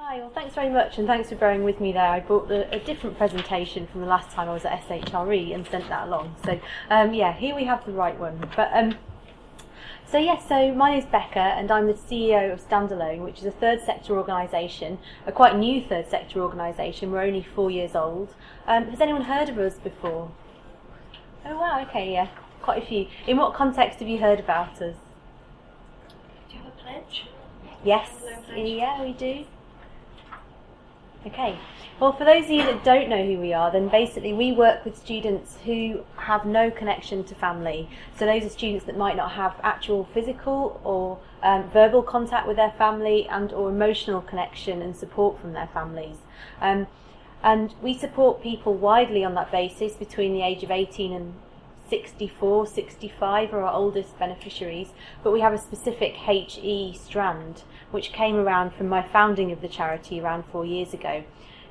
Hi, well, thanks very much, and thanks for bearing with me there. I brought the, a different presentation from the last time I was at SRHE and sent that along. So, um, yeah, here we have the right one. But um, so yes, so my name is Becca, and I'm the CEO of Stand Alone, which is a third sector organisation, a quite new third sector organisation. We're only four years old. Um, has anyone heard of us before? Oh wow, okay, yeah, quite a few. In what context have you heard about us? Do you have a pledge? Yes, yeah, we do. Okay. Well, for those of you that don't know who we are, then basically we work with students who have no connection to family. So those are students that might not have actual physical or um, verbal contact with their family and or emotional connection and support from their families. Um, and we support people widely on that basis between the age of 18 and 64, 65 are our oldest beneficiaries, but we have a specific HE strand which came around from my founding of the charity around four years ago,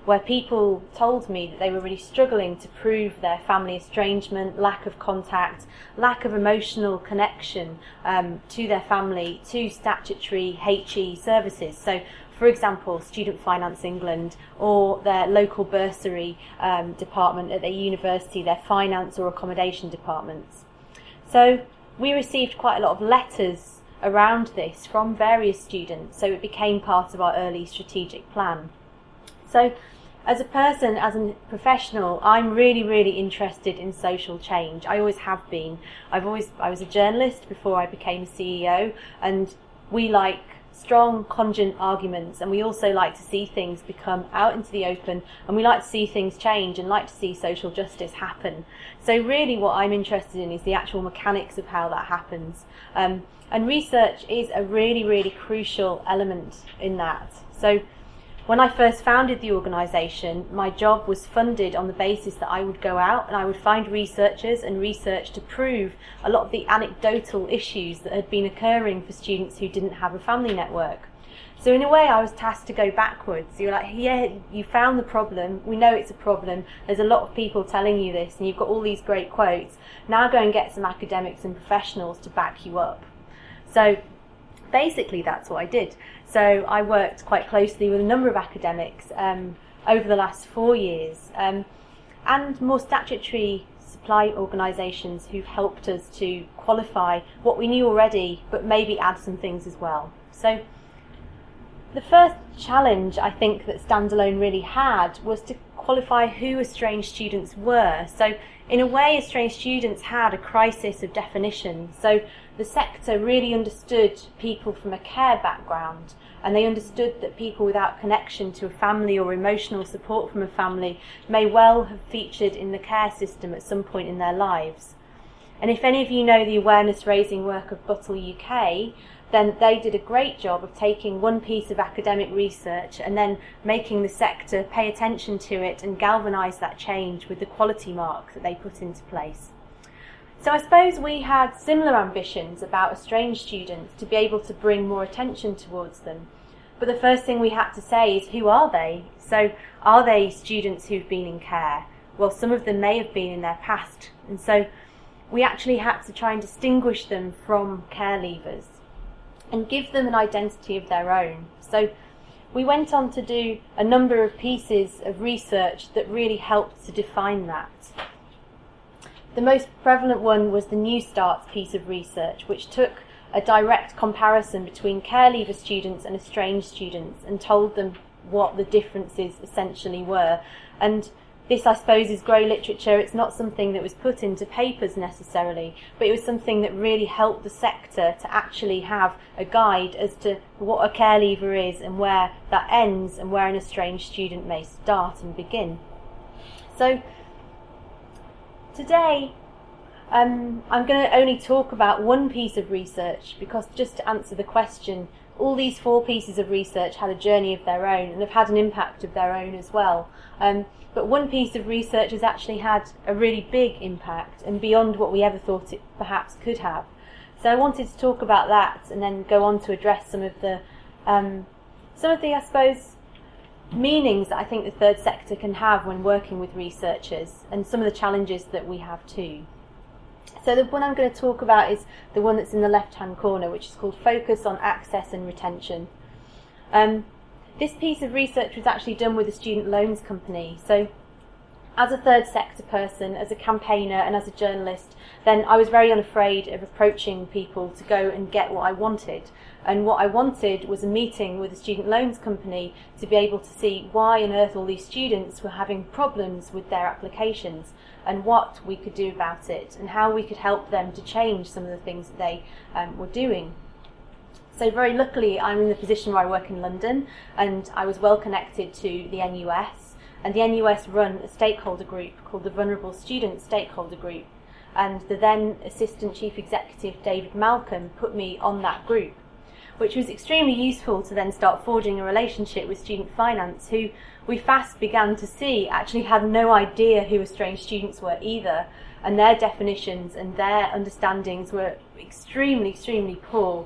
where people told me that they were really struggling to prove their family estrangement, lack of contact, lack of emotional connection um, to their family, to statutory HE services. So for example, Student Finance England or their local bursary um, department at their university, their finance or accommodation departments. So we received quite a lot of letters around this from various students, so it became part of our early strategic plan. So as a person, as a professional, I'm really, really interested in social change. I always have been. I've always I was a journalist before I became a CEO, and we like strong, cogent arguments, and we also like to see things become out into the open, and we like to see things change and like to see social justice happen. So, really, what I'm interested in is the actual mechanics of how that happens. Um, and research is a really, really crucial element in that. So, when I first founded the organisation, my job was funded on the basis that I would go out and I would find researchers and research to prove a lot of the anecdotal issues that had been occurring for students who didn't have a family network. So in a way, I was tasked to go backwards. You're like, yeah, you found the problem. We know it's a problem. There's a lot of people telling you this, and you've got all these great quotes. Now go and get some academics and professionals to back you up. So basically, that's what I did. So I worked quite closely with a number of academics um, over the last four years um, and more statutory supply organisations who've helped us to qualify what we knew already but maybe add some things as well. So the first challenge I think that Stand Alone really had was to qualify who estranged students were. So in a way, estranged students had a crisis of definition. So the sector really understood people from a care background and they understood that people without connection to a family or emotional support from a family may well have featured in the care system at some point in their lives. And if any of you know the awareness raising work of Buttle UK, then they did a great job of taking one piece of academic research and then making the sector pay attention to it and galvanise that change with the quality mark that they put into place. So I suppose we had similar ambitions about estranged students to be able to bring more attention towards them. But the first thing we had to say is who are they? So are they students who've been in care? Well, some of them may have been in their past. And so we actually had to try and distinguish them from care leavers and give them an identity of their own. So we went on to do a number of pieces of research that really helped to define that. The most prevalent one was the New Starts piece of research, which took a direct comparison between care leaver students and estranged students and told them what the differences essentially were. And this, I suppose, is grey literature. It's not something that was put into papers necessarily, but it was something that really helped the sector to actually have a guide as to what a care leaver is and where that ends and where an estranged student may start and begin. So, today um, I'm going to only talk about one piece of research because just to answer the question, all these four pieces of research had a journey of their own and have had an impact of their own as well. Um, but one piece of research has actually had a really big impact and beyond what we ever thought it perhaps could have. So I wanted to talk about that and then go on to address some of the um, some of the I suppose meanings that I think the third sector can have when working with researchers and some of the challenges that we have too. So the one I'm going to talk about is the one that's in the left-hand corner, which is called Focus on Access and Retention. Um, this piece of research was actually done with a student loans company. So, as a third sector person, as a campaigner, and as a journalist, then I was very unafraid of approaching people to go and get what I wanted. And what I wanted was a meeting with a student loans company to be able to see why on earth all these students were having problems with their applications and what we could do about it and how we could help them to change some of the things that they um, were doing. So very luckily, I'm in the position where I work in London, and I was well connected to the NUS. And the NUS run a stakeholder group called the Vulnerable Student Stakeholder Group. And the then Assistant Chief Executive David Malcolm put me on that group, which was extremely useful to then start forging a relationship with Student Finance, who we fast began to see actually had no idea who estranged students were either. And their definitions and their understandings were extremely, extremely poor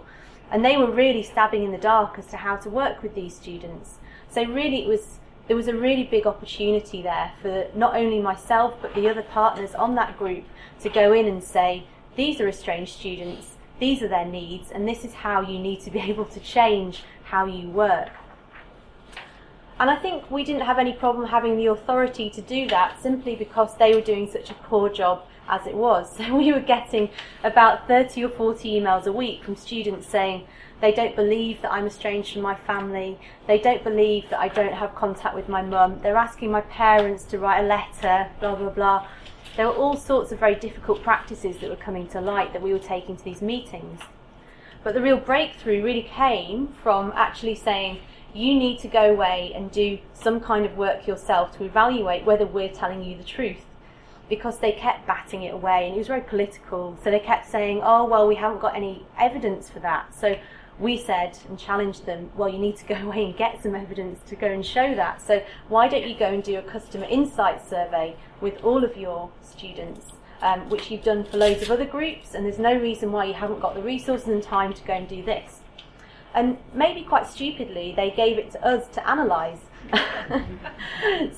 and they were really stabbing in the dark as to how to work with these students. So really, it was there was a really big opportunity there for not only myself but the other partners on that group to go in and say, these are estranged students, these are their needs, and this is how you need to be able to change how you work. And I think we didn't have any problem having the authority to do that simply because they were doing such a poor job as it was. So we were getting about 30 or 40 emails a week from students saying they don't believe that I'm estranged from my family, they don't believe that I don't have contact with my mum, they're asking my parents to write a letter, blah, blah, blah. There were all sorts of very difficult practices that were coming to light that we were taking to these meetings. But the real breakthrough really came from actually saying, you need to go away and do some kind of work yourself to evaluate whether we're telling you the truth because they kept batting it away and it was very political. So they kept saying, oh, well, we haven't got any evidence for that. So we said and challenged them, well, you need to go away and get some evidence to go and show that. So why don't you go and do a customer insight survey with all of your students? Um, which you've done for loads of other groups, and there's no reason why you haven't got the resources and time to go and do this. And maybe quite stupidly, they gave it to us to analyse.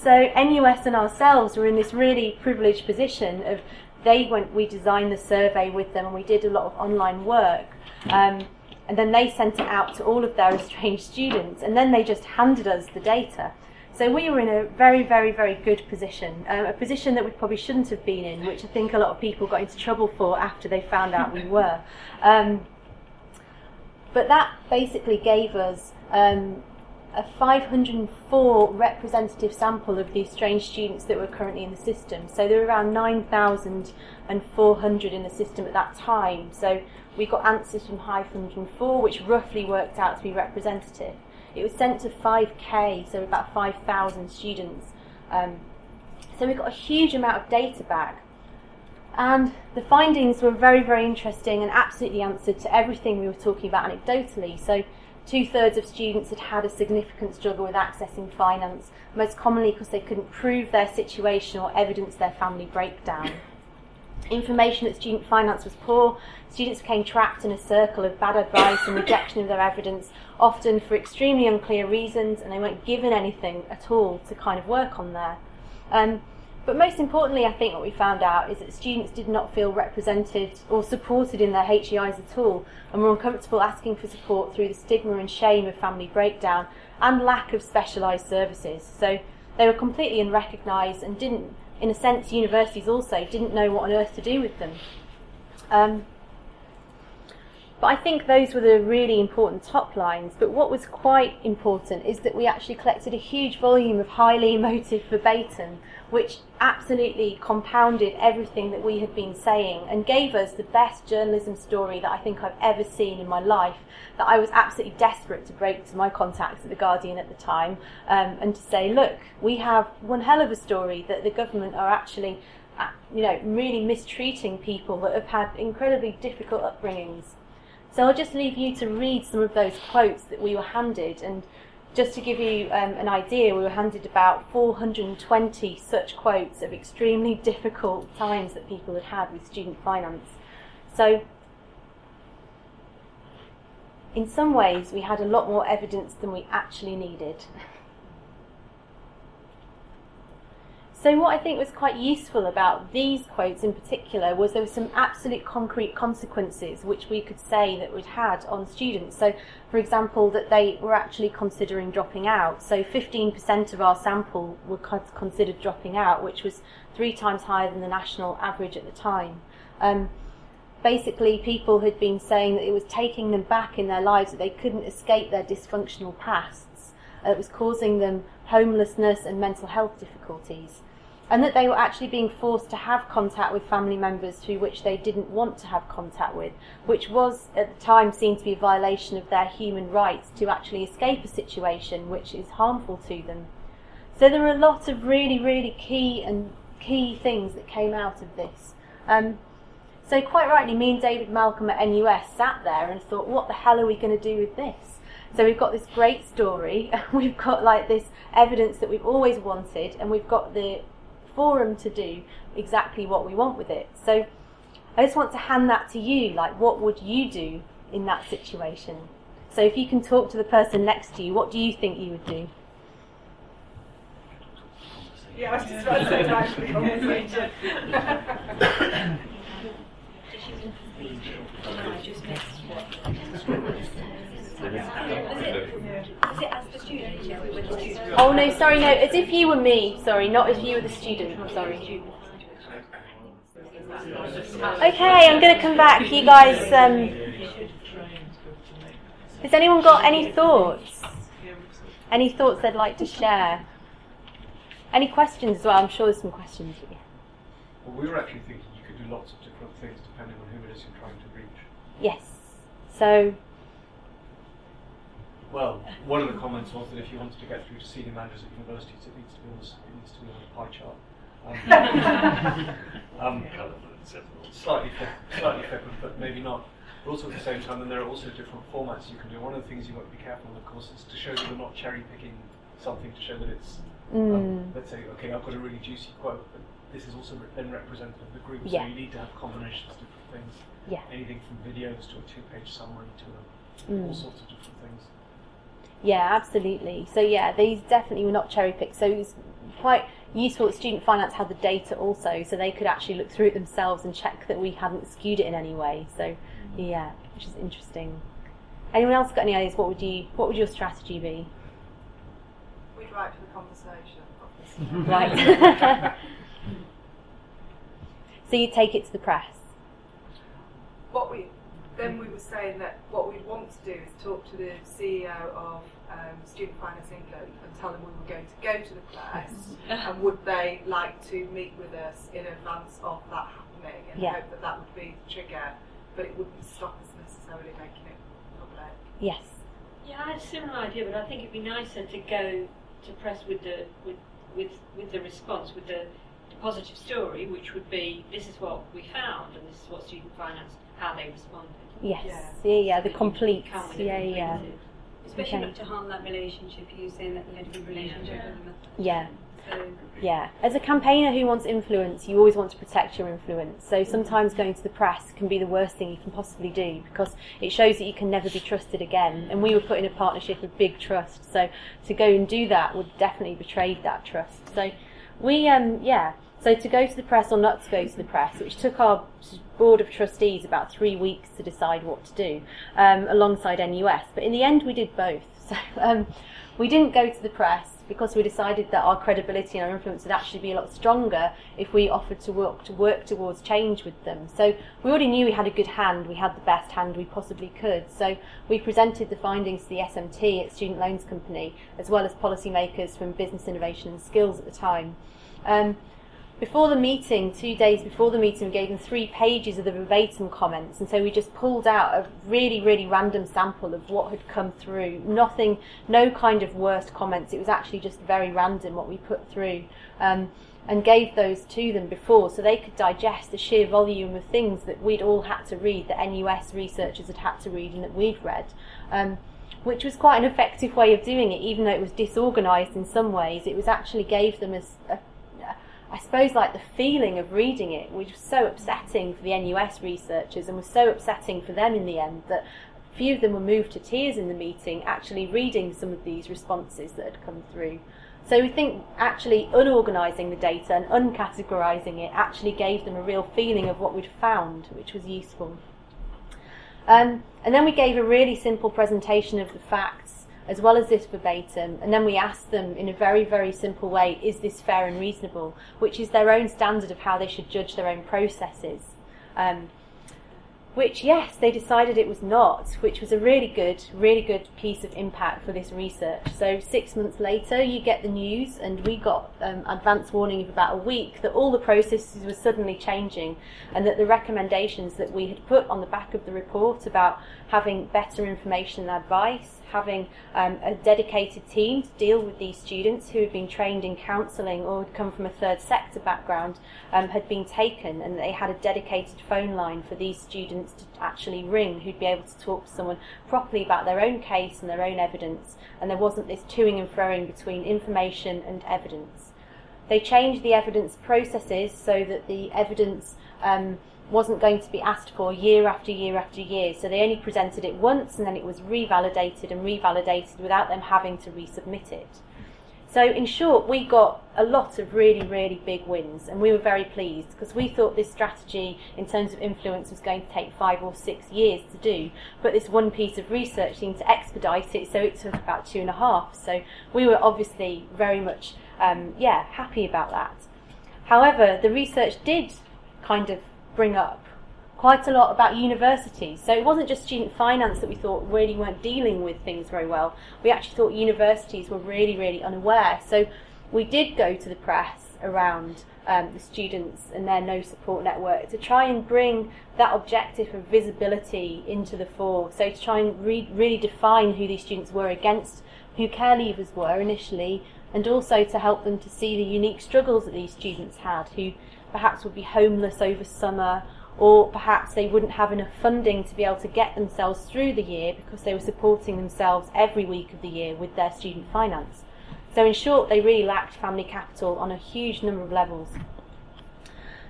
so NUS and ourselves were in this really privileged position of they went, we designed the survey with them and we did a lot of online work. Um, and then they sent it out to all of their estranged students and then they just handed us the data. So we were in a very, very, very good position, um, a position that we probably shouldn't have been in, which I think a lot of people got into trouble for after they found out we were. Um, but that basically gave us um, a 504 representative sample of the estranged students that were currently in the system. So there were around 9,400 in the system at that time. So we got answers from 504, which roughly worked out to be representative. It was sent to 5k, so about 5,000 students. Um, so we got a huge amount of data back. And the findings were very, very interesting and absolutely answered to everything we were talking about anecdotally. So, two thirds of students had had a significant struggle with accessing finance, most commonly because they couldn't prove their situation or evidence their family breakdown. Information that student finance was poor, students became trapped in a circle of bad advice and rejection of their evidence, often for extremely unclear reasons, and they weren't given anything at all to kind of work on there. Um, but most importantly, I think what we found out is that students did not feel represented or supported in their HEIs at all and were uncomfortable asking for support through the stigma and shame of family breakdown and lack of specialised services. So they were completely unrecognised and didn't, in a sense, universities also didn't know what on earth to do with them. Um, but I think those were the really important top lines. But what was quite important is that we actually collected a huge volume of highly emotive verbatim which absolutely compounded everything that we had been saying and gave us the best journalism story that I think I've ever seen in my life. That I was absolutely desperate to break to my contacts at The Guardian at the time um, and to say, look, we have one hell of a story that the government are actually. Uh, you know, really mistreating people that have had incredibly difficult upbringings. So I'll just leave you to read some of those quotes that we were handed and just to give you um, an idea, we were handed about 420 such quotes of extremely difficult times that people had had with student finance. So, in some ways, we had a lot more evidence than we actually needed. So what I think was quite useful about these quotes in particular was there were some absolute concrete consequences which we could say that we'd had on students. So, for example, that they were actually considering dropping out. So 15% of our sample were considered dropping out, which was three times higher than the national average at the time. Um, basically, people had been saying that it was taking them back in their lives, that they couldn't escape their dysfunctional pasts. Uh, it was causing them homelessness and mental health difficulties and that they were actually being forced to have contact with family members through which they didn't want to have contact with, which was at the time seen to be a violation of their human rights to actually escape a situation which is harmful to them. So there were a lot of really, really key and key things that came out of this. Um, so quite rightly, me and David Malcolm at NUS sat there and thought, what the hell are we going to do with this? So we've got this great story, we've got like this evidence that we've always wanted, and we've got the forum to do exactly what we want with it. So I just want to hand that to you. Like, what would you do in that situation? So if you can talk to the person next to you, what do you think you would do? Yeah, I was just about to say actually conversation. Oh no, sorry, no. As if you were me. Sorry, not as if you were the student. I'm sorry. Okay, I'm going to come back. You guys. Um, has anyone got any thoughts? Any thoughts they'd like to share? Any questions as well? I'm sure there's some questions. Well, we were actually thinking you could do lots of different things depending on who it is you're trying to reach. Yes. So well, one of the comments was that if you wanted to get through to senior managers at universities, it needs to be on, it needs to be on a pie chart. Um, um, slightly, slightly flippant, but maybe not. But also at the same time, then there are also different formats you can do. One of the things you want to be careful of, of course, is to show that you're not cherry picking something to show that it's, um, mm. let's say, okay, I've got a really juicy quote, but this is also then representative of the group, yeah. so you need to have combinations of different things. Yeah. Anything from videos to a two-page summary to a, mm. all sorts of different things. Yeah, absolutely. So yeah, these definitely were not cherry picked. So it was quite useful that student finance had the data also, so they could actually look through it themselves and check that we hadn't skewed it in any way. So mm. yeah, which is interesting. Anyone else got any ideas? What would you? What would your strategy be? We'd write for the conversation. right. so you take it to the press. What we then we were saying that what we'd want to do is talk to the CEO of um, Student Finance England and tell them we were going to go to the press and would they like to meet with us in advance of that happening and yeah. hope that that would be the trigger, but it wouldn't stop us necessarily making it public. Yes. Yeah, I had a similar idea, but I think it'd be nicer to go to press with the with with with the response, with the, the positive story, which would be this is what we found and this is what student finance how they responded. Yes. Yeah. Yeah, yeah, So the complete. Yeah, it yeah. Especially Okay. not to harm that relationship. You saying that you had a good relationship Yeah. with them. Yeah. So Yeah, as a campaigner who wants influence, you always want to protect your influence. So sometimes going to the press can be the worst thing you can possibly do because it shows that you can never be trusted again. And we were put in a partnership with big trust, so to go and do that would definitely betray that trust. So we, um, yeah, so to go to the press or not to go to the press, which took our board of trustees about three weeks to decide what to do, um, alongside NUS. But in the end, we did both. So um, we didn't go to the press because we decided that our credibility and our influence would actually be a lot stronger if we offered to work to work towards change with them. So we already knew we had a good hand, we had the best hand we possibly could. So we presented the findings to the SMT at Student Loans Company, as well as policymakers from Business Innovation and Skills at the time. Um, before the meeting, two days before the meeting, we gave them three pages of the verbatim comments, and so we just pulled out a really, really random sample of what had come through. Nothing, no kind of worst comments. It was actually just very random what we put through, um, and gave those to them before, so they could digest the sheer volume of things that we'd all had to read, that NUS researchers had had to read, and that we'd read. Um, which was quite an effective way of doing it, even though it was disorganised in some ways. It was actually gave them a, a I suppose like the feeling of reading it, was so upsetting for the NUS researchers and was so upsetting for them in the end that a few of them were moved to tears in the meeting, actually reading some of these responses that had come through. So we think actually unorganising the data and uncategorising it actually gave them a real feeling of what we'd found, which was useful. Um, and then we gave a really simple presentation of the facts as well as this verbatim, and then we asked them in a very, very simple way, is this fair and reasonable? Which is their own standard of how they should judge their own processes. Um, which, yes, they decided it was not, which was a really good, really good piece of impact for this research. So, six months later, you get the news, and we got um, advance warning of about a week that all the processes were suddenly changing, and that the recommendations that we had put on the back of the report about having better information and advice, having um, a dedicated team to deal with these students who had been trained in counselling or had come from a third sector background um, had been taken and they had a dedicated phone line for these students to actually ring who'd be able to talk to someone properly about their own case and their own evidence and there wasn't this toing and froing between information and evidence. They changed the evidence processes so that the evidence um, wasn't going to be asked for year after year after year. So they only presented it once and then it was revalidated and revalidated without them having to resubmit it. So, in short, we got a lot of really, really big wins, and we were very pleased because we thought this strategy, in terms of influence, was going to take five or six years to do. But this one piece of research seemed to expedite it, so it took about two and a half. So, we were obviously very much, um, yeah, happy about that. However, the research did kind of bring up quite a lot about universities. So it wasn't just student finance that we thought really weren't dealing with things very well. We actually thought universities were really, really unaware. So we did go to the press around um, the students and their no support network to try and bring that objective of visibility into the fore. So to try and re- really define who these students were against who care leavers were initially, and also to help them to see the unique struggles that these students had who perhaps would be homeless over summer, or perhaps they wouldn't have enough funding to be able to get themselves through the year because they were supporting themselves every week of the year with their student finance. So, in short, they really lacked family capital on a huge number of levels.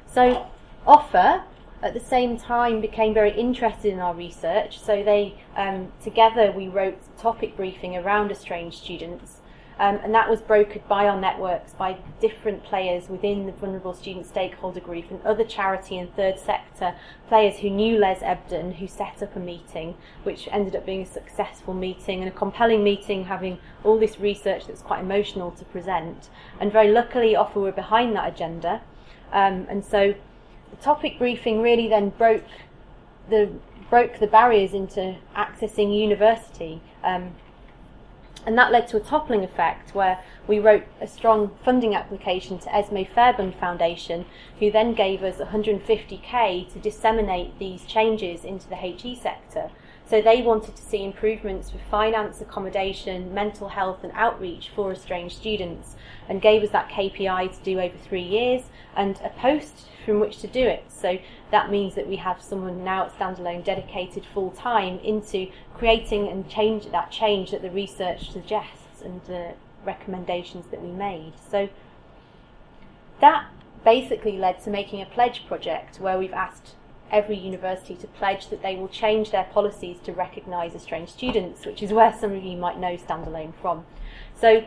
So, OFFA at the same time became very interested in our research. So, they um, together we wrote topic briefing around estranged students um, and that was brokered by our networks, by different players within the Vulnerable Student Stakeholder Group and other charity and third sector players who knew Les Ebdon, who set up a meeting, which ended up being a successful meeting and a compelling meeting, having all this research that's quite emotional to present. And very luckily, OFFA were behind that agenda. Um, and so the topic briefing really then broke the broke the barriers into accessing university. Um, and that led to a toppling effect where we wrote a strong funding application to Esmée Fairbairn Foundation, who then gave us 150k to disseminate these changes into the HE sector. So they wanted to see improvements for finance, accommodation, mental health, and outreach for estranged students, and gave us that KPI to do over three years and a post from which to do it. So that means that we have someone now at Stand Alone dedicated full time into creating and change that change that the research suggests and the recommendations that we made. So that basically led to making a pledge project where we've asked every university to pledge that they will change their policies to recognise estranged students, which is where some of you might know Stand Alone from. So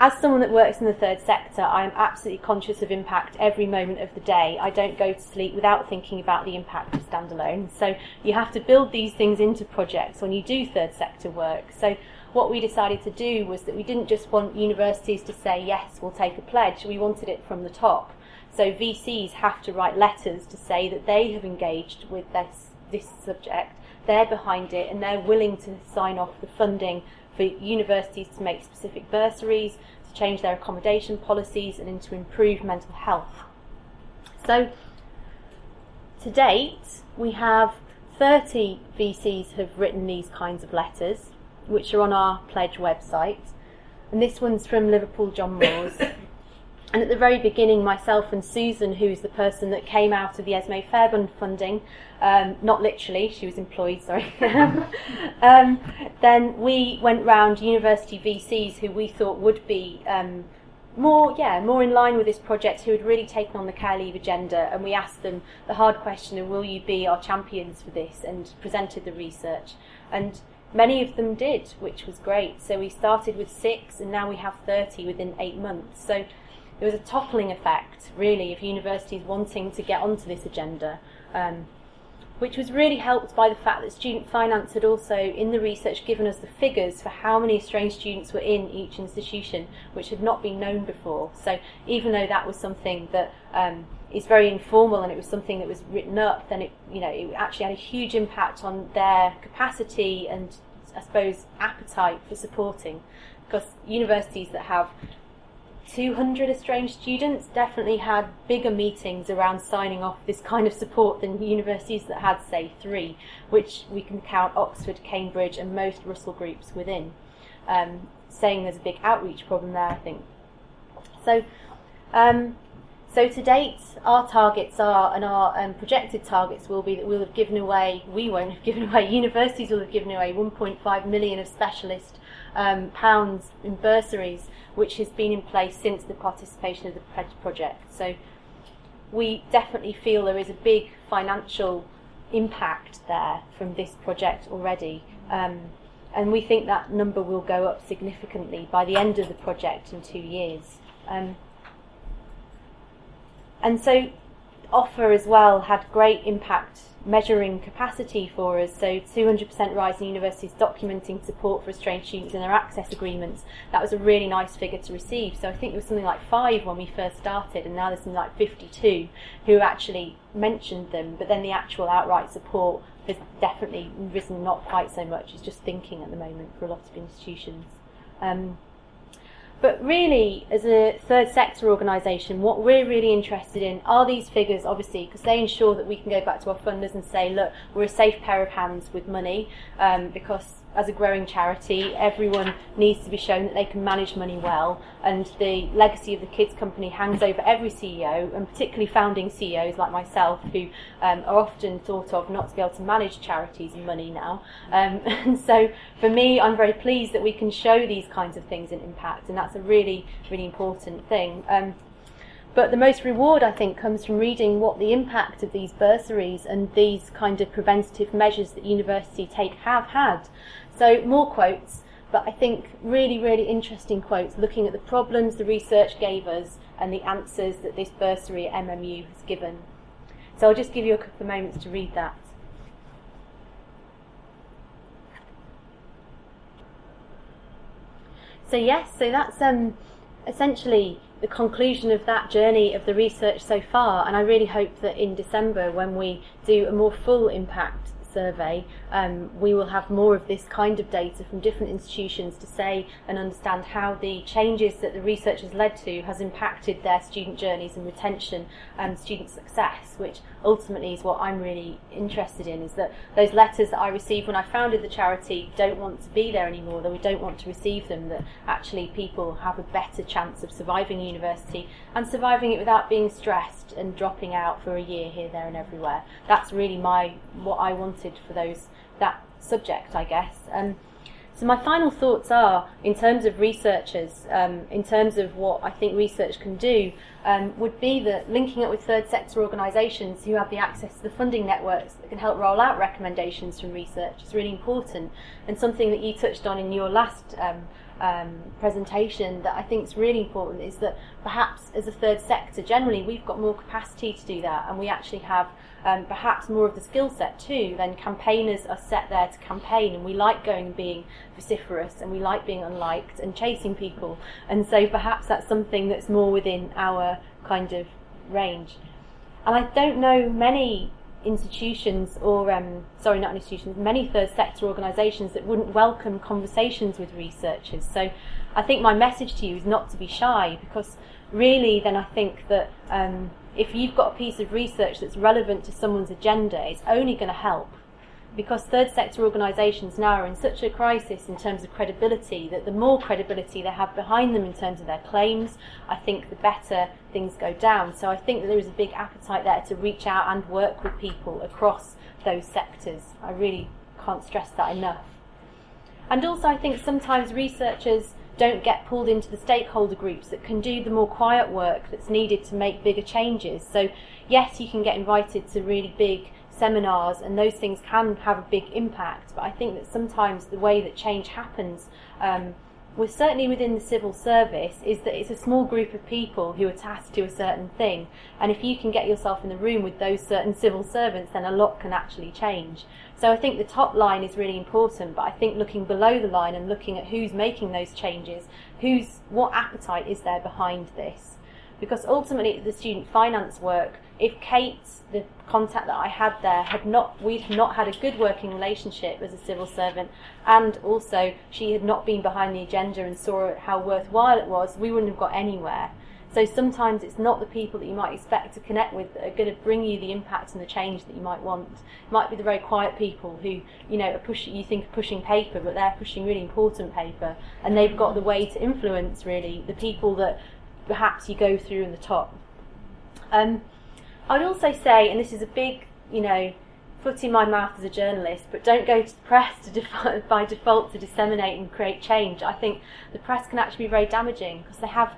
as someone that works in the third sector, I am absolutely conscious of impact every moment of the day. I don't go to sleep without thinking about the impact of Stand Alone. So you have to build these things into projects when you do third sector work. So what we decided to do was that we didn't just want universities to say, yes, we'll take a pledge. We wanted it from the top. So VCs have to write letters to say that they have engaged with this, this subject, they're behind it, and they're willing to sign off the funding for universities to make specific bursaries, to change their accommodation policies, and to improve mental health. So, to date, we have 30 VCs have written these kinds of letters, which are on our pledge website. And this one's from Liverpool John Moores. And at the very beginning, myself and Susan, who's the person that came out of the Esmée Fairbairn funding, um, not literally, she was employed, sorry, um, then we went round university VCs who we thought would be um, more, yeah, more in line with this project, who had really taken on the care leave agenda, and we asked them the hard question of will you be our champions for this, and presented the research. And many of them did, which was great. So we started with six, and now we have 30 within eight months. So there was a toppling effect, really, of universities wanting to get onto this agenda. Um, which was really helped by the fact that Student Finance had also, in the research, given us the figures for how many estranged students were in each institution, which had not been known before. So even though that was something that um, is very informal and it was something that was written up, then it, you know, it actually had a huge impact on their capacity and, I suppose, appetite for supporting. Because universities that have 200 estranged students definitely had bigger meetings around signing off this kind of support than universities that had, say, three, which we can count Oxford, Cambridge, and most Russell groups within. Um, saying there's a big outreach problem there, I think. So, um, so to date, our targets are, and our um, projected targets will be that we'll have given away, we won't have given away, universities will have given away 1.5 million of specialist um, pounds in bursaries which has been in place since the participation of the pledge project. So we definitely feel there is a big financial impact there from this project already. Um, and we think that number will go up significantly by the end of the project in two years. Um, and so OFFA as well had great impact measuring capacity for us. So 200% rise in universities documenting support for estranged students in their access agreements. That was a really nice figure to receive. So I think it was something like five when we first started, and now there's something like 52 who actually mentioned them. But then the actual outright support has definitely risen not quite so much. It's just thinking at the moment for a lot of institutions. Um, but really, as a third sector organisation, what we're really interested in are these figures, obviously, because they ensure that we can go back to our funders and say, look, we're a safe pair of hands with money, um, because as a growing charity, everyone needs to be shown that they can manage money well. And the legacy of the kids company hangs over every CEO, and particularly founding CEOs like myself, who um, are often thought of not to be able to manage charities and money now. Um, and so, for me, I'm very pleased that we can show these kinds of things in impact, and that's a really, really important thing. Um, but the most reward, I think, comes from reading what the impact of these bursaries and these kind of preventative measures that universities take have had. So more quotes, but I think really, really interesting quotes looking at the problems the research gave us and the answers that this bursary at MMU has given. So I'll just give you a couple of moments to read that. So yes, so that's um, essentially the conclusion of that journey of the research so far, and I really hope that in December, when we do a more full impact survey, um, we will have more of this kind of data from different institutions to say and understand how the changes that the research has led to has impacted their student journeys and retention and student success, which ultimately is what I'm really interested in, is that those letters that I received when I founded the charity don't want to be there anymore, that we don't want to receive them, that actually people have a better chance of surviving university and surviving it without being stressed and dropping out for a year here, there and everywhere. That's really my what I for those that subject, I guess. Um, so my final thoughts are, in terms of researchers, um, in terms of what I think research can do, um, would be that linking up with third sector organisations who have the access to the funding networks that can help roll out recommendations from research is really important, and something that you touched on in your last um, um, presentation that I think is really important is that perhaps as a third sector, generally we've got more capacity to do that, and we actually have um, perhaps more of the skill set too. Then campaigners are set there to campaign, and we like going and being vociferous, and we like being unliked and chasing people, and so perhaps that's something that's more within our kind of range. And I don't know many institutions or um, sorry not institutions many third sector organisations that wouldn't welcome conversations with researchers so I think my message to you is not to be shy because really then I think that um, if you've got a piece of research that's relevant to someone's agenda it's only going to help because third sector organisations now are in such a crisis in terms of credibility that the more credibility they have behind them in terms of their claims, I think the better things go down. So I think that there is a big appetite there to reach out and work with people across those sectors. I really can't stress that enough. And also, I think sometimes researchers don't get pulled into the stakeholder groups that can do the more quiet work that's needed to make bigger changes. So, yes, you can get invited to really big seminars, and those things can have a big impact. But I think that sometimes the way that change happens, um, with certainly within the civil service, is that it's a small group of people who are tasked to a certain thing, and if you can get yourself in the room with those certain civil servants, then a lot can actually change. So I think the top line is really important, but I think looking below the line and looking at who's making those changes, who's what appetite is there behind this, because ultimately the student finance work if Kate, the contact that I had there, had not, we'd not had a good working relationship as a civil servant, and also she had not been behind the agenda and saw how worthwhile it was, we wouldn't have got anywhere. So sometimes it's not the people that you might expect to connect with that are going to bring you the impact and the change that you might want. It might be the very quiet people who, you know, are pushing, you think are pushing paper, but they're pushing really important paper, and they've got the way to influence really the people that perhaps you go through in the top. Um, I'd also say, and this is a big, you know, foot in my mouth as a journalist, but don't go to the press to def- by default to disseminate and create change. I think the press can actually be very damaging because they have,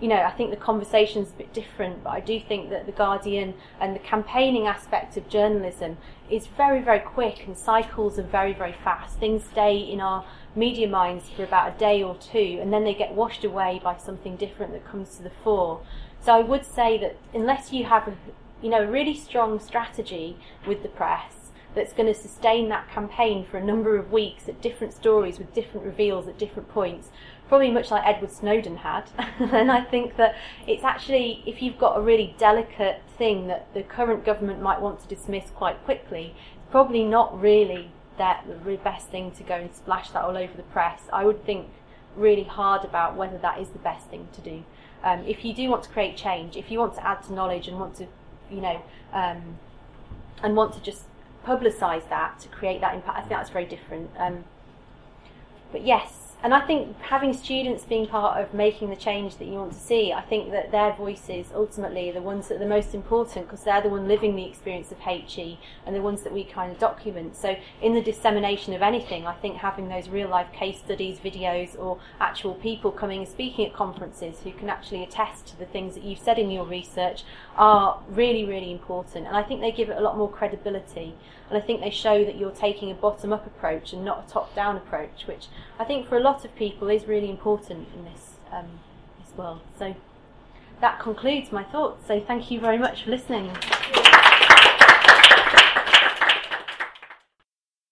you know, I think the conversation's a bit different, but I do think that the Guardian and the campaigning aspect of journalism is very, very quick and cycles are very, very fast. Things stay in our media minds for about a day or two and then they get washed away by something different that comes to the fore. So I would say that unless you have a you know, a really strong strategy with the press that's going to sustain that campaign for a number of weeks at different stories with different reveals at different points, probably much like Edward Snowden had. and I think that it's actually, if you've got a really delicate thing that the current government might want to dismiss quite quickly, it's probably not really that the best thing to go and splash that all over the press. I would think really hard about whether that is the best thing to do. Um, if you do want to create change, if you want to add to knowledge and want to you know, um, and want to just publicise that to create that impact. I think that's very different. Um, but yes, and I think having students being part of making the change that you want to see, I think that their voices ultimately are the ones that are the most important because they're the one living the experience of HE and the ones that we kind of document. So in the dissemination of anything, I think having those real life case studies, videos, or actual people coming and speaking at conferences who can actually attest to the things that you've said in your research are really, really important. And I think they give it a lot more credibility. And I think they show that you're taking a bottom up approach and not a top down approach, which I think for a lot of people is really important in this, um, this world. So that concludes my thoughts. So thank you very much for listening.